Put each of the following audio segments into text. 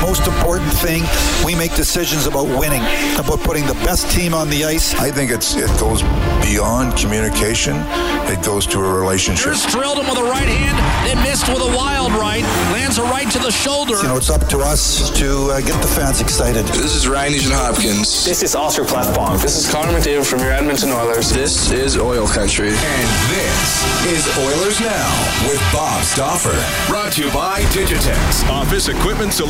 The most important thing, we make decisions about winning, about putting the best team on the ice. I think it's it goes beyond communication. It goes to a relationship. Here's drilled him with a right hand, then missed with a wild right. Lands a right to the shoulder. You know, it's up to us to uh, get the fans excited. This is Ryan Nugent Hopkins. This is Oscar Klefbom. This is Connor McDavid from your Edmonton Oilers. This is Oil Country. And this is Oilers Now with Bob Stauffer. Brought to you by Digitex. Office Equipment Solutions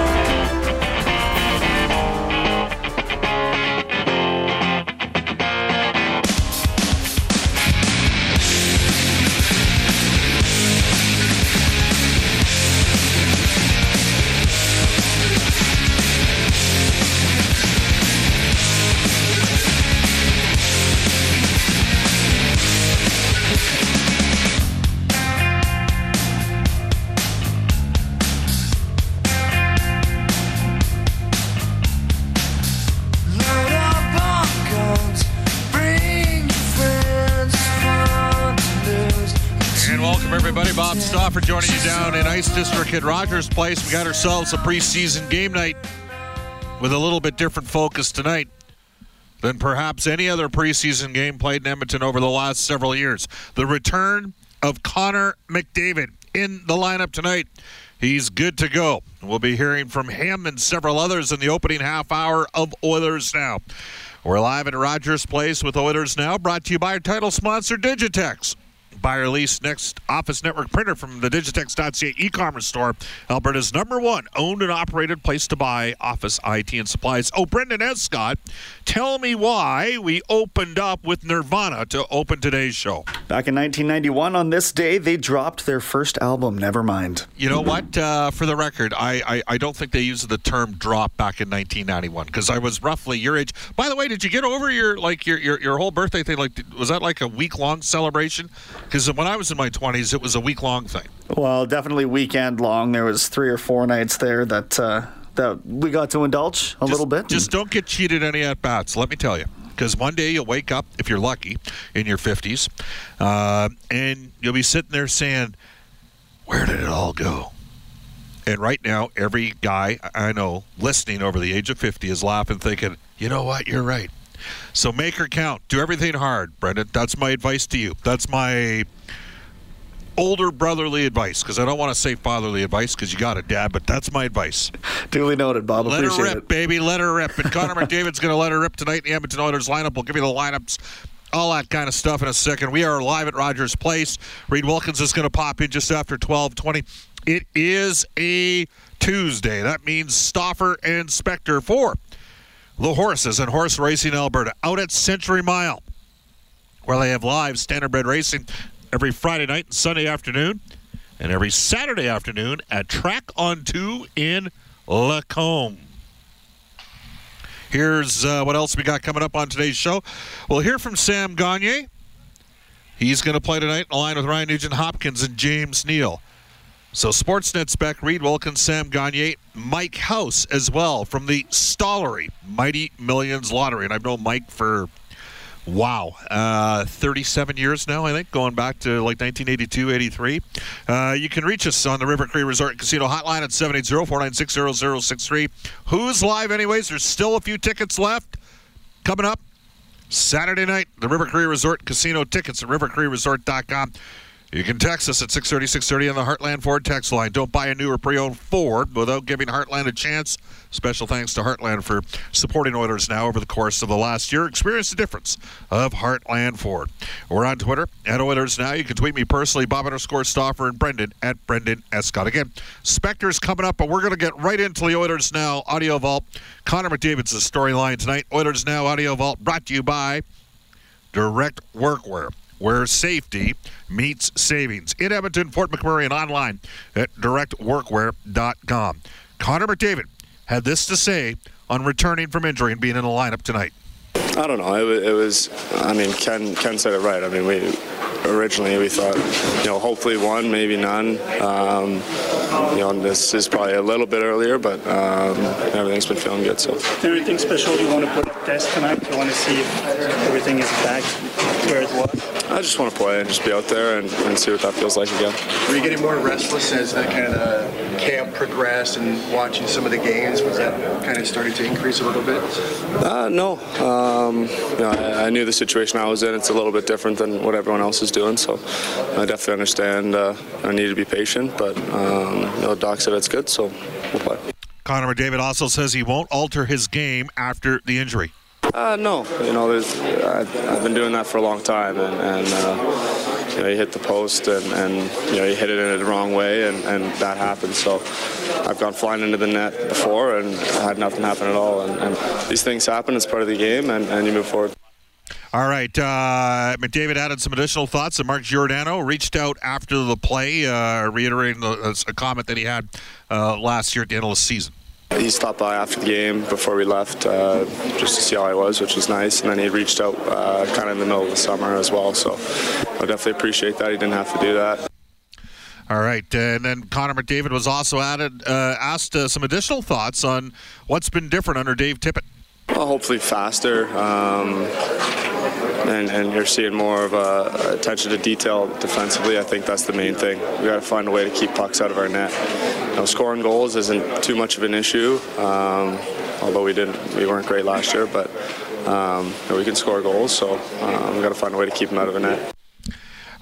Ice District at Rogers Place. We got ourselves a preseason game night with a little bit different focus tonight than perhaps any other preseason game played in Edmonton over the last several years. The return of Connor McDavid in the lineup tonight. He's good to go. We'll be hearing from him and several others in the opening half hour of Oilers Now. We're live at Rogers Place with Oilers Now, brought to you by our title sponsor, Digitex. Buy or lease next Office Network printer from the Digitex.ca e-commerce store, Alberta's number one owned and operated place to buy office IT and supplies. Oh, Brendan Escott, tell me why we opened up with Nirvana to open today's show. Back in 1991, on this day, they dropped their first album, Nevermind. You know what? Uh, for the record, I, I, I don't think they used the term drop back in 1991 because I was roughly your age. By the way, did you get over your like your your, your whole birthday thing? Like, was that like a week long celebration? Because when I was in my 20s, it was a week long thing. Well, definitely weekend long. There was three or four nights there that uh, that we got to indulge a just, little bit. Just don't get cheated any at bats. Let me tell you. Because one day you'll wake up, if you're lucky, in your 50s, uh, and you'll be sitting there saying, Where did it all go? And right now, every guy I know listening over the age of 50 is laughing, thinking, You know what? You're right. So make her count. Do everything hard, Brendan. That's my advice to you. That's my older brotherly advice because I don't want to say fatherly advice because you got a dad, but that's my advice. Duly noted, Bob. Let her rip, it. baby. Let her rip. And Connor McDavid's going to let her rip tonight in the Edmonton Oilers lineup. We'll give you the lineups. All that kind of stuff in a second. We are live at Rogers Place. Reed Wilkins is going to pop in just after 1220. It is a Tuesday. That means Stauffer and Spector for the horses and horse racing Alberta out at Century Mile, where they have live standardbred racing every Friday night and Sunday afternoon, and every Saturday afternoon at Track on Two in Lacombe. Here's uh, what else we got coming up on today's show. We'll hear from Sam Gagner. He's going to play tonight in line with Ryan Nugent Hopkins and James Neal. So Sportsnet spec Reed Wilkins, Sam Gagner, Mike House as well from the Stollery Mighty Millions Lottery. And I've known Mike for, wow, uh, 37 years now, I think, going back to like 1982, 83. Uh, you can reach us on the River Cree Resort Casino hotline at 780-496-0063. Who's live anyways? There's still a few tickets left. Coming up Saturday night, the River Cree Resort Casino tickets at rivercreeresort.com. You can text us at 630 630 on the Heartland Ford text line. Don't buy a new or pre owned Ford without giving Heartland a chance. Special thanks to Heartland for supporting Oilers now over the course of the last year. Experience the difference of Heartland Ford. We're on Twitter at Oilers Now. You can tweet me personally, Bob underscore Stauffer and Brendan at Brendan Escott. Again, Spector's coming up, but we're going to get right into the Oilers Now Audio Vault. Connor McDavid's storyline tonight. Oilers Now Audio Vault brought to you by Direct Workwear where safety meets savings. In Edmonton, Fort McMurray, and online at directworkwear.com. Connor McDavid had this to say on returning from injury and being in the lineup tonight. I don't know. It, it was, I mean, Ken, Ken said it right. I mean, we originally we thought, you know, hopefully one, maybe none. Um, you know, this is probably a little bit earlier, but um, everything's been feeling good. So. Anything special you want to put test tonight? You want to see if everything is back where it was? I just want to play and just be out there and, and see what that feels like again. Were you getting more restless as that kind of camp progressed and watching some of the games? Was that kind of starting to increase a little bit? Uh, no. Um, you know, I, I, knew the situation I was in. It's a little bit different than what everyone else is doing, so I definitely understand. Uh, I need to be patient, but um, you know, Doc said it's good, so we'll play. Connor McDavid also says he won't alter his game after the injury. Uh, no, you know, I've, I've, been doing that for a long time, and, and uh, you know, you hit the post, and, and, you know, you hit it in the wrong way, and, and that happens. So I've gone flying into the net before, and had nothing happen at all. And, and these things happen; it's part of the game, and, and you move forward. All right. Uh, McDavid added some additional thoughts. And Mark Giordano reached out after the play, uh, reiterating the, a comment that he had uh, last year at the end of the season. He stopped by after the game before we left uh, just to see how I was, which was nice. And then he reached out uh, kind of in the middle of the summer as well. So I definitely appreciate that. He didn't have to do that. All right, and then Connor McDavid was also added, uh, asked uh, some additional thoughts on what's been different under Dave Tippett. Well, hopefully faster. Um, and, and you're seeing more of attention to detail defensively. I think that's the main thing. We got to find a way to keep pucks out of our net. You know, scoring goals isn't too much of an issue, um, although we didn't, we weren't great last year, but um, we can score goals, so um, we got to find a way to keep them out of the net.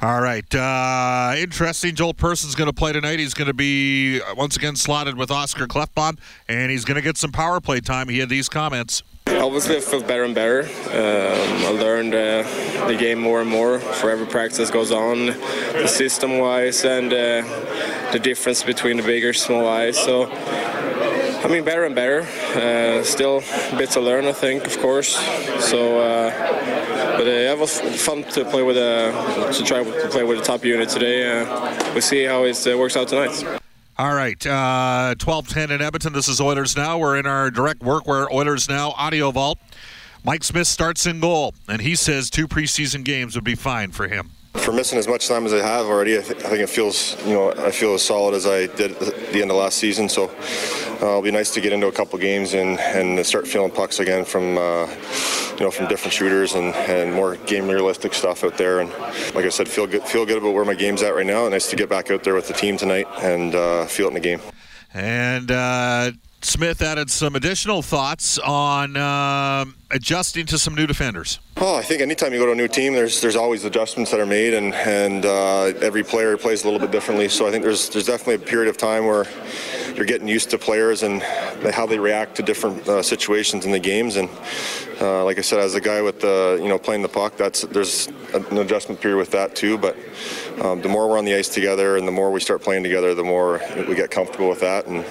All right. Uh, interesting. Joel Persson's going to play tonight. He's going to be uh, once again slotted with Oscar Klefbom, and he's going to get some power play time. He had these comments. Obviously, I feel better and better. Um, I learned uh, the game more and more for every practice goes on, the system-wise and uh, the difference between the big or small eyes. So, I mean, better and better. Uh, still a bit to learn, I think, of course. So, uh, but uh, it was fun to play with uh, to try to play with the top unit today. we'll see how it works out tonight. All right, uh, 1210 in Edmonton. This is Oilers Now. We're in our direct workwear Oilers Now audio vault. Mike Smith starts in goal, and he says two preseason games would be fine for him. For missing as much time as I have already, I, th- I think it feels, you know, I feel as solid as I did at the end of last season. So uh, it'll be nice to get into a couple games and, and start feeling pucks again from, uh, you know, from different shooters and, and more game realistic stuff out there. And like I said, feel good, feel good about where my game's at right now. Nice to get back out there with the team tonight and uh, feel it in the game. And uh, Smith added some additional thoughts on uh, adjusting to some new defenders. Oh, I think anytime you go to a new team, there's there's always adjustments that are made, and and uh, every player plays a little bit differently. So I think there's there's definitely a period of time where you're getting used to players and how they react to different uh, situations in the games. And uh, like I said, as a guy with the you know playing the puck, that's there's an adjustment period with that too. But um, the more we're on the ice together, and the more we start playing together, the more we get comfortable with that. And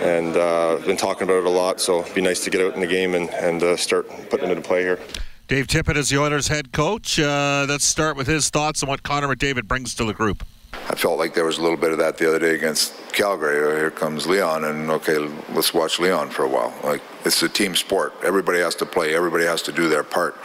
and uh, been talking about it a lot. So it'd be nice to get out in the game and and uh, start putting it into play here. Dave Tippett is the Oilers head coach. Uh, let's start with his thoughts on what Connor McDavid brings to the group. I felt like there was a little bit of that the other day against Calgary. Here comes Leon, and okay, let's watch Leon for a while. Like it's a team sport. Everybody has to play. Everybody has to do their part,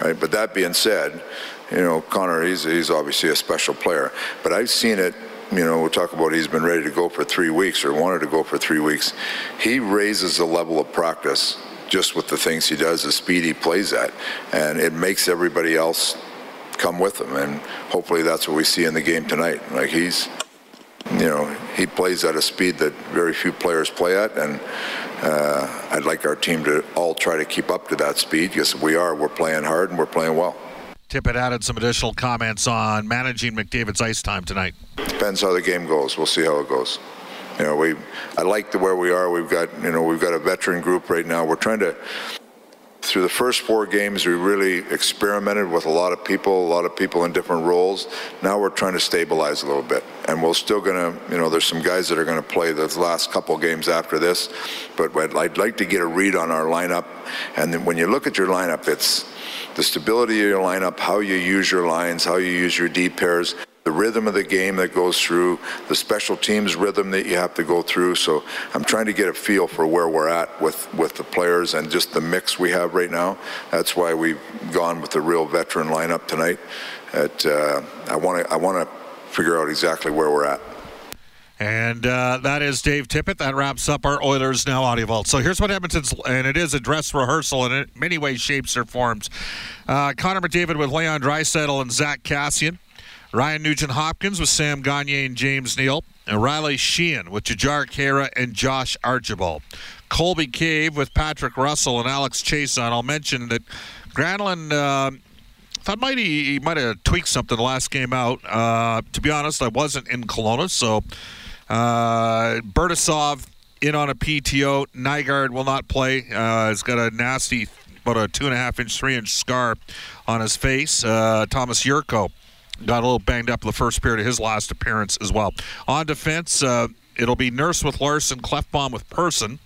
right? But that being said, you know, Connor, he's he's obviously a special player. But I've seen it you know, we'll talk about he's been ready to go for three weeks or wanted to go for three weeks. He raises the level of practice just with the things he does, the speed he plays at, and it makes everybody else come with him. And hopefully that's what we see in the game tonight. Like he's, you know, he plays at a speed that very few players play at, and uh, I'd like our team to all try to keep up to that speed because we are. We're playing hard and we're playing well. Tippett added some additional comments on managing McDavid's ice time tonight. Depends how the game goes. We'll see how it goes. You know, we I like the where we are. We've got you know we've got a veteran group right now. We're trying to through the first four games, we really experimented with a lot of people, a lot of people in different roles. Now we're trying to stabilize a little bit, and we're still going to, you know, there's some guys that are going to play the last couple games after this, but I'd like to get a read on our lineup. And then when you look at your lineup, it's the stability of your lineup, how you use your lines, how you use your deep pairs the rhythm of the game that goes through, the special teams rhythm that you have to go through. So I'm trying to get a feel for where we're at with, with the players and just the mix we have right now. That's why we've gone with the real veteran lineup tonight. At, uh, I want to I want to figure out exactly where we're at. And uh, that is Dave Tippett. That wraps up our Oilers Now audio vault. So here's what Edmonton's, and it is a dress rehearsal in many ways, shapes, or forms. Uh, Connor McDavid with Leon Draisaitl and Zach Kassian. Ryan Nugent Hopkins with Sam Gagner and James Neal. And Riley Sheahan with Jujhar Khaira and Josh Archibald. Colby Cave with Patrick Russell and Alex Chiasson. I'll mention that Granlund. Uh, thought might he, he, might have tweaked something the last game out. Uh, to be honest, I wasn't in Kelowna, so uh, Bertasov in on a PTO. Nygard will not play. Uh, he's got a nasty, about a two and a half inch, three inch scar on his face. Uh, Thomas Jurco got a little banged up in the first period of his last appearance as well. On defense, uh, it'll be Nurse with Larsson, Klefbom with Persson,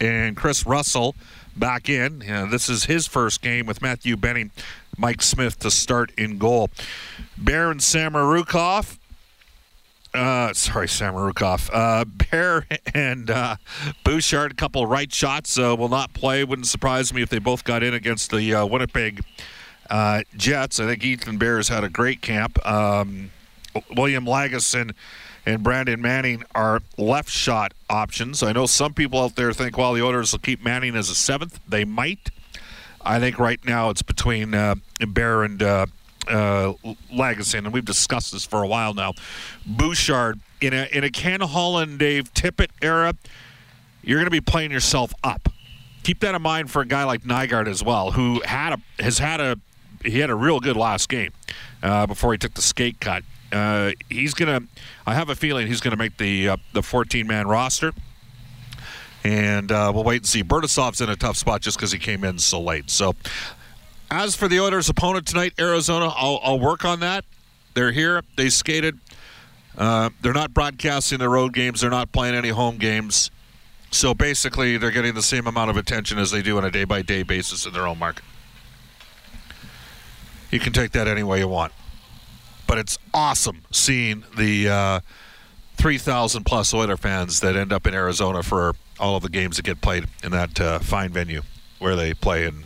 and Chris Russell back in. Uh, this is his first game with Matthew Benning, Mike Smith to start in goal. Baron Samorukov. Uh, sorry, Samarukov. Uh, Bear and uh, Bouchard, a couple right shots, uh, will not play. Wouldn't surprise me if they both got in against the uh, Winnipeg uh, Jets. I think Ethan Bear's had a great camp. Um, William Lagesson and Brandon Manning are left shot options. I know some people out there think, well, the Oilers will keep Manning as a seventh. They might. I think right now it's between uh, Bear and uh, uh, Lagesson, and we've discussed this for a while now. Bouchard in a in a Ken Holland, Dave Tippett era, you're going to be playing yourself up. Keep that in mind for a guy like Nygard as well, who had a has had a he had a real good last game uh, before he took the skate cut. Uh, he's gonna. I have a feeling he's gonna make the uh, the 14 man roster, and uh, we'll wait and see. Bertasov's in a tough spot just because he came in so late. So, as for the Oilers' opponent tonight, Arizona, I'll, I'll work on that. They're here. They skated. Uh, they're not broadcasting the road games. They're not playing any home games. So basically, they're getting the same amount of attention as they do on a day by day basis in their own market. You can take that any way you want. But it's awesome seeing the uh, 3,000 plus Oiler fans that end up in Arizona for all of the games that get played in that uh, fine venue where they play, and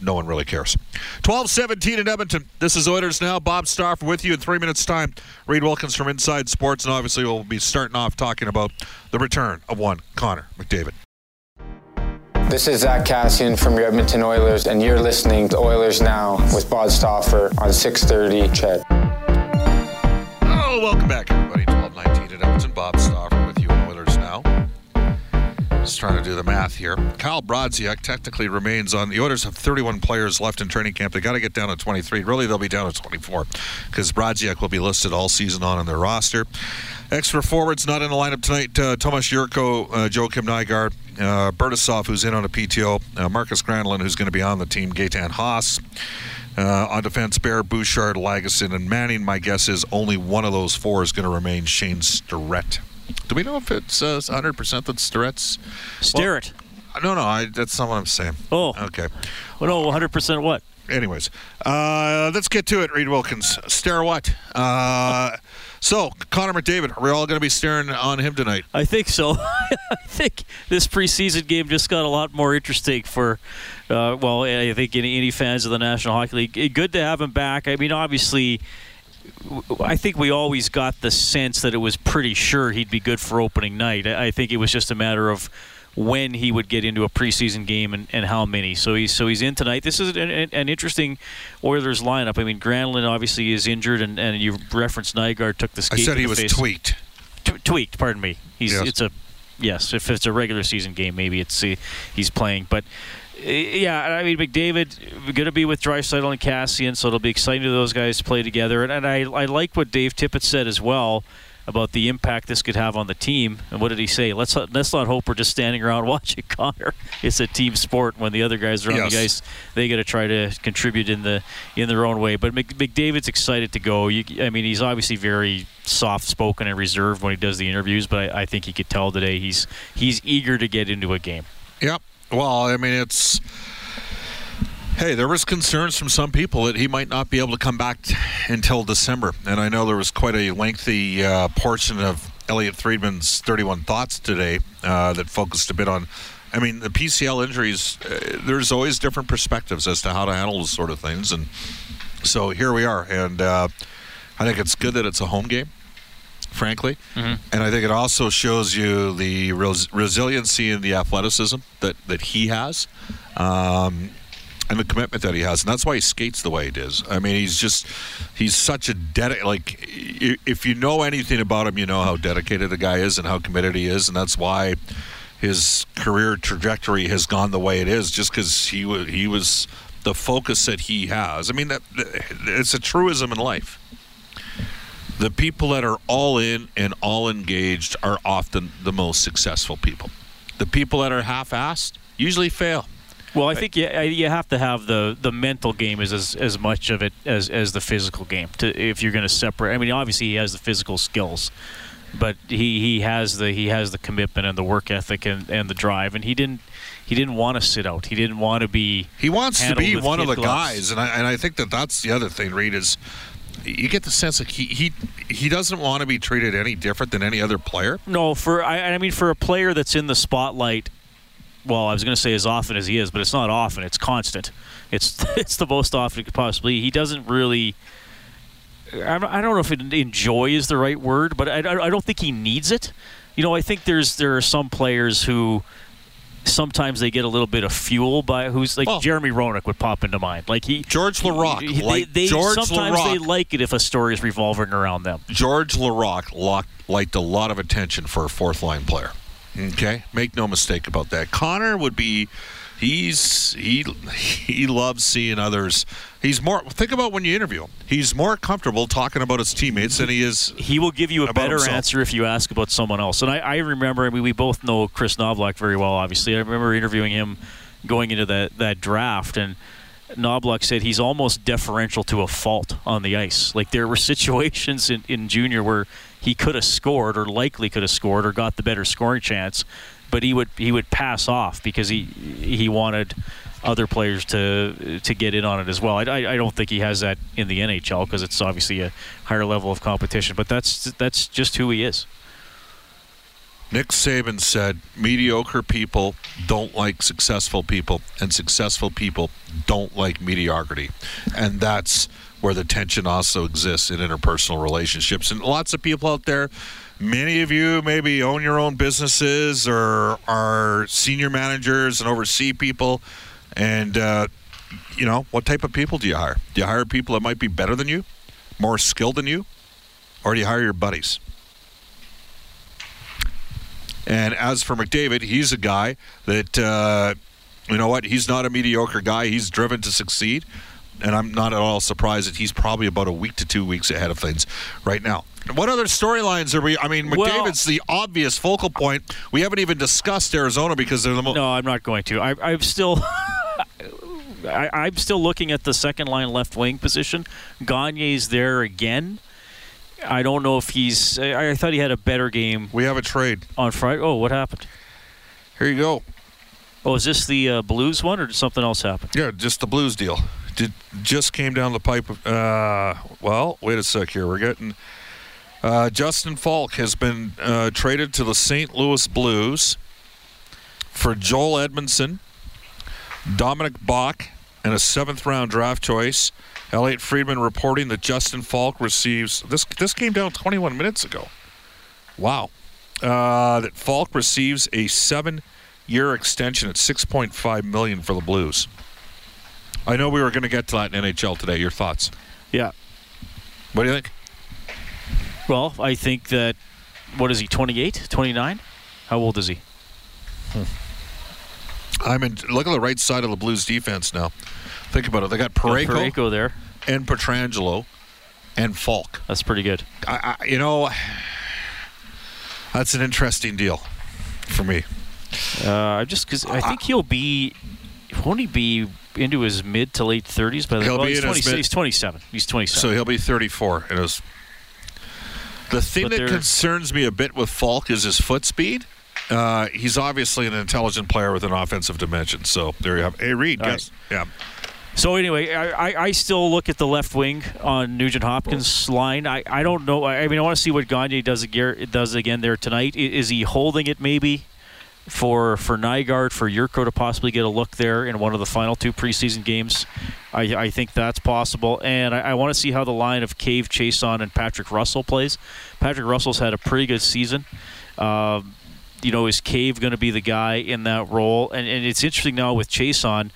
no one really cares. 12 17 in Edmonton. This is Oilers Now. Bob Stauffer with you in three minutes' time. Reed Wilkins from Inside Sports, and obviously we'll be starting off talking about the return of one Connor McDavid. This is Zach Kassian from your Edmonton Oilers, and you're listening to Oilers Now with Bob Stauffer on 630 CHED. Oh, welcome back, everybody. 1219 at Edmonton. Bob Stauffer Just trying to do the math here. Kyle Brodziak technically remains on. The Oilers have 31 players left in training camp. They got to get down to 23. Really, they'll be down to 24 because Brodziak will be listed all season on in their roster. Extra forwards not in the lineup tonight. Uh, Tomas Jurco, uh, Joakim Nygard, uh, Bertasov, who's in on a PTO, uh, Markus Granlund, who's going to be on the team, Gaetan Haas. Uh, on defense, Bear, Bouchard, Lagesson, and Manning. My guess is only one of those four is going to remain Shane Starrett. Do we know if it's uh, 100% that Starrett's? Starrett. Well, no, no, I, that's not what I'm saying. Oh. Okay. Well, no, 100% what? Anyways, uh, let's get to it, Reed Wilkins. Stare what? Uh, so, Connor McDavid, are we all going to be staring on him tonight? I think so. I think this preseason game just got a lot more interesting for, uh, well, I think any, any fans of the National Hockey League. Good to have him back. I mean, obviously, I think we always got the sense that it was pretty sure he'd be good for opening night. I think it was just a matter of when he would get into a preseason game and, and how many. So he's so he's in tonight. This is an, an interesting Oilers lineup. I mean, Granlund obviously is injured, and, and you referenced Nygard took the skate. I said he was face. tweaked. T- tweaked. Pardon me. He's Yes. it's a yes. If it's a regular season game, maybe it's uh, he's playing, but. Uh, Yeah, I mean McDavid going to be with Draisaitl and Kassian, so it'll be exciting to those guys to play together. And, and I I like what Dave Tippett said as well about the impact this could have on the team. And what did he say? Let's let's not hope we're just standing around watching Connor. It's a team sport. When the other guys are on the Yes. ice, they got to try to contribute in the in their own way. But Mc, McDavid's excited to go. You, I mean, he's obviously very soft spoken and reserved when he does the interviews, but I, I think you could tell today he's he's eager to get into a game. Yep. Well, I mean, it's. Hey, there was concerns from some people that he might not be able to come back t- until December, and I know there was quite a lengthy uh, portion of Elliotte Friedman's 31 thoughts today uh, that focused a bit on. I mean, the PCL injuries. Uh, there's always different perspectives as to how to handle those sort of things, and so here we are. And uh, I think it's good that it's a home game, frankly. And I think it also shows you the res- resiliency and the athleticism that, that he has. Um, and the commitment that he has, and that's why he skates the way he does. I mean, he's just—he's such a dedicated. Like, if you know anything about him, you know how dedicated the guy is and how committed he is, and that's why his career trajectory has gone the way it is. Just because he was he was the focus that he has. I mean, that it's a truism in life. The people that are all in and all engaged are often the most successful people. The people that are half-assed usually fail. Well, I think you, you have to have the, the mental game is as, as much of it as, as the physical game to if you're going to separate. I mean, obviously he has the physical skills, but he, he has the he has the commitment and the work ethic and, and the drive, and he didn't he didn't want to sit out. He didn't want to be. He wants to be one of the gloves. guys, and I, and I think that that's the other thing. Reed is you get the sense that he he he doesn't want to be treated any different than any other player. No, for I, I mean for a player that's in the spotlight. Well, I was going to say as often as he is, but it's not often. It's constant. It's it's the most often it could possibly. He doesn't really. I don't know if it, enjoy is the right word, but I I don't think he needs it. You know, I think there's there are some players who sometimes they get a little bit of fuel by who's like oh. Jeremy Roenick would pop into mind. Like he George Laraque, he- they- like they, George sometimes they like it if a story is revolving around them. George Laraque locked, liked a lot of attention for a fourth line player. Okay, make no mistake about that. Connor would be. He's he he loves seeing others. He's more. Think about when you interview him. He's more comfortable talking about his teammates than he is. He will give you a better himself. answer if you ask about someone else. And I, I remember, I mean, we both know Chris Knoblauch very well, obviously. I remember interviewing him going into that, that draft, and Knobloch said he's almost deferential to a fault on the ice. Like, there were situations in, in junior where he could have scored, or likely could have scored, or got the better scoring chance, but he would he would pass off because he he wanted other players to to get in on it as well. I, I, don't think he has that in the NHL because it's obviously a higher level of competition. But that's that's just who he is. Nick Saban said mediocre people don't like successful people, and successful people don't like mediocrity. And that's where the tension also exists in interpersonal relationships. And lots of people out there, many of you maybe own your own businesses or are senior managers and oversee people. And, uh, you know, what type of people do you hire? Do you hire people that might be better than you, more skilled than you, or do you hire your buddies? And as for McDavid, he's a guy that, uh, you know what, he's not a mediocre guy. He's driven to succeed. And I'm not at all surprised that he's probably about a week to two weeks ahead of things right now. What other storylines are we? I mean, Well- McDavid's the obvious focal point. We haven't even discussed Arizona because they're the most. No, I'm not going to. I, I'm still. I, I'm still looking at the second line left wing position. Gagner's there again. I don't know if he's. I, I thought he had a better game. We have a trade on Friday. Oh, what happened? Here you go. Oh, is this the uh, Blues one, or did something else happen? Yeah, just the Blues deal. Did just came down the pipe. Uh, well, wait a sec here. We're getting uh, Justin Faulk has been uh, traded to the St. Louis Blues for Joel Edmundson, Dominik Bokk, and a seventh round draft choice, Elliotte Friedman reporting that Justin Faulk receives this. This came down 21 minutes ago. Wow, uh, that Faulk receives a seven-year extension at 6.5 million for the Blues. I know we were going to get to that in NHL today. Your thoughts? Yeah. What do you think? Well, I think that what is he? 28, 29? How old is he? I'm in. Look at the right side of the Blues defense now. Think about it. They got Parayko, Parayko there, and Pietrangelo, and Faulk. That's pretty good. I, I, you know, that's an interesting deal for me. Uh, just because I think he'll be, won't he be into his mid to late 30s? By the He'll well, be he's, in his 20 mid- he's 27. He's 27. So he'll be 34 in his. The thing But that concerns me a bit with Faulk is his foot speed. Uh, he's obviously an intelligent player with an offensive dimension. So there you have. Hey, Reed, All yes, yeah. So anyway, I, I, still look at the left wing on Nugent Hopkins' line. I, I don't know. I, I mean, I want to see what Gagner does again, does again there tonight. Is he holding it maybe for for Nygard for Jurco to possibly get a look there in one of the final two preseason games? I, I think that's possible, and I, I want to see how the line of Cave, Chiasson, and Patrick Russell plays. Patrick Russell's had a pretty good season. Um, you know, is Cave going to be the guy in that role? And, and it's interesting now with Chiasson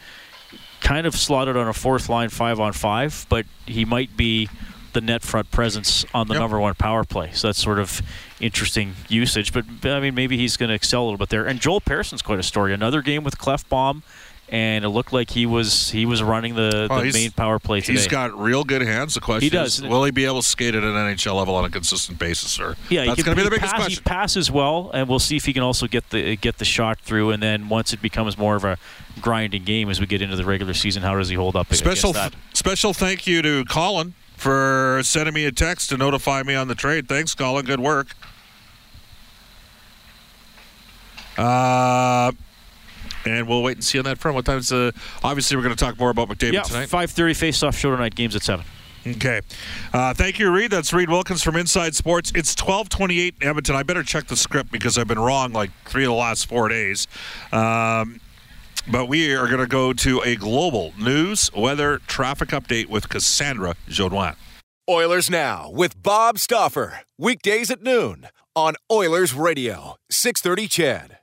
kind of slotted on a fourth line five on five, but he might be the net front presence on the number one power play. So that's sort of interesting usage. But I mean, maybe he's going to excel a little bit there. And Joel Persson's quite a story. Another game with Klefbom, and it looked like he was he was running the, Oh, the main power play today. He's got real good hands. The question He does. is, will he be able to skate at an NHL level on a consistent basis, sir? Yeah, that's going to be the biggest pass- question. He passes well, and we'll see if he can also get the get the shot through. And then once it becomes more of a grinding game as we get into the regular season, how does he hold up Special special thank you to Colin for sending me a text to notify me on the trade. Thanks, Colin. Good work. Uh, and we'll wait and see on that front. What time's uh, obviously we're going to talk more about McDavid Yeah, tonight. five thirty face-off show tonight. Games at seven. Okay. Uh, thank you, Reed. That's Reed Wilkins from Inside Sports. It's 1228 in Edmonton. I better check the script because I've been wrong like three of the last four days. Um, but we are going to go to a global news, weather, traffic update with Cassandra Jodoin. Oilers Now with Bob Stauffer. Weekdays at noon on Oilers Radio, 630 CHED.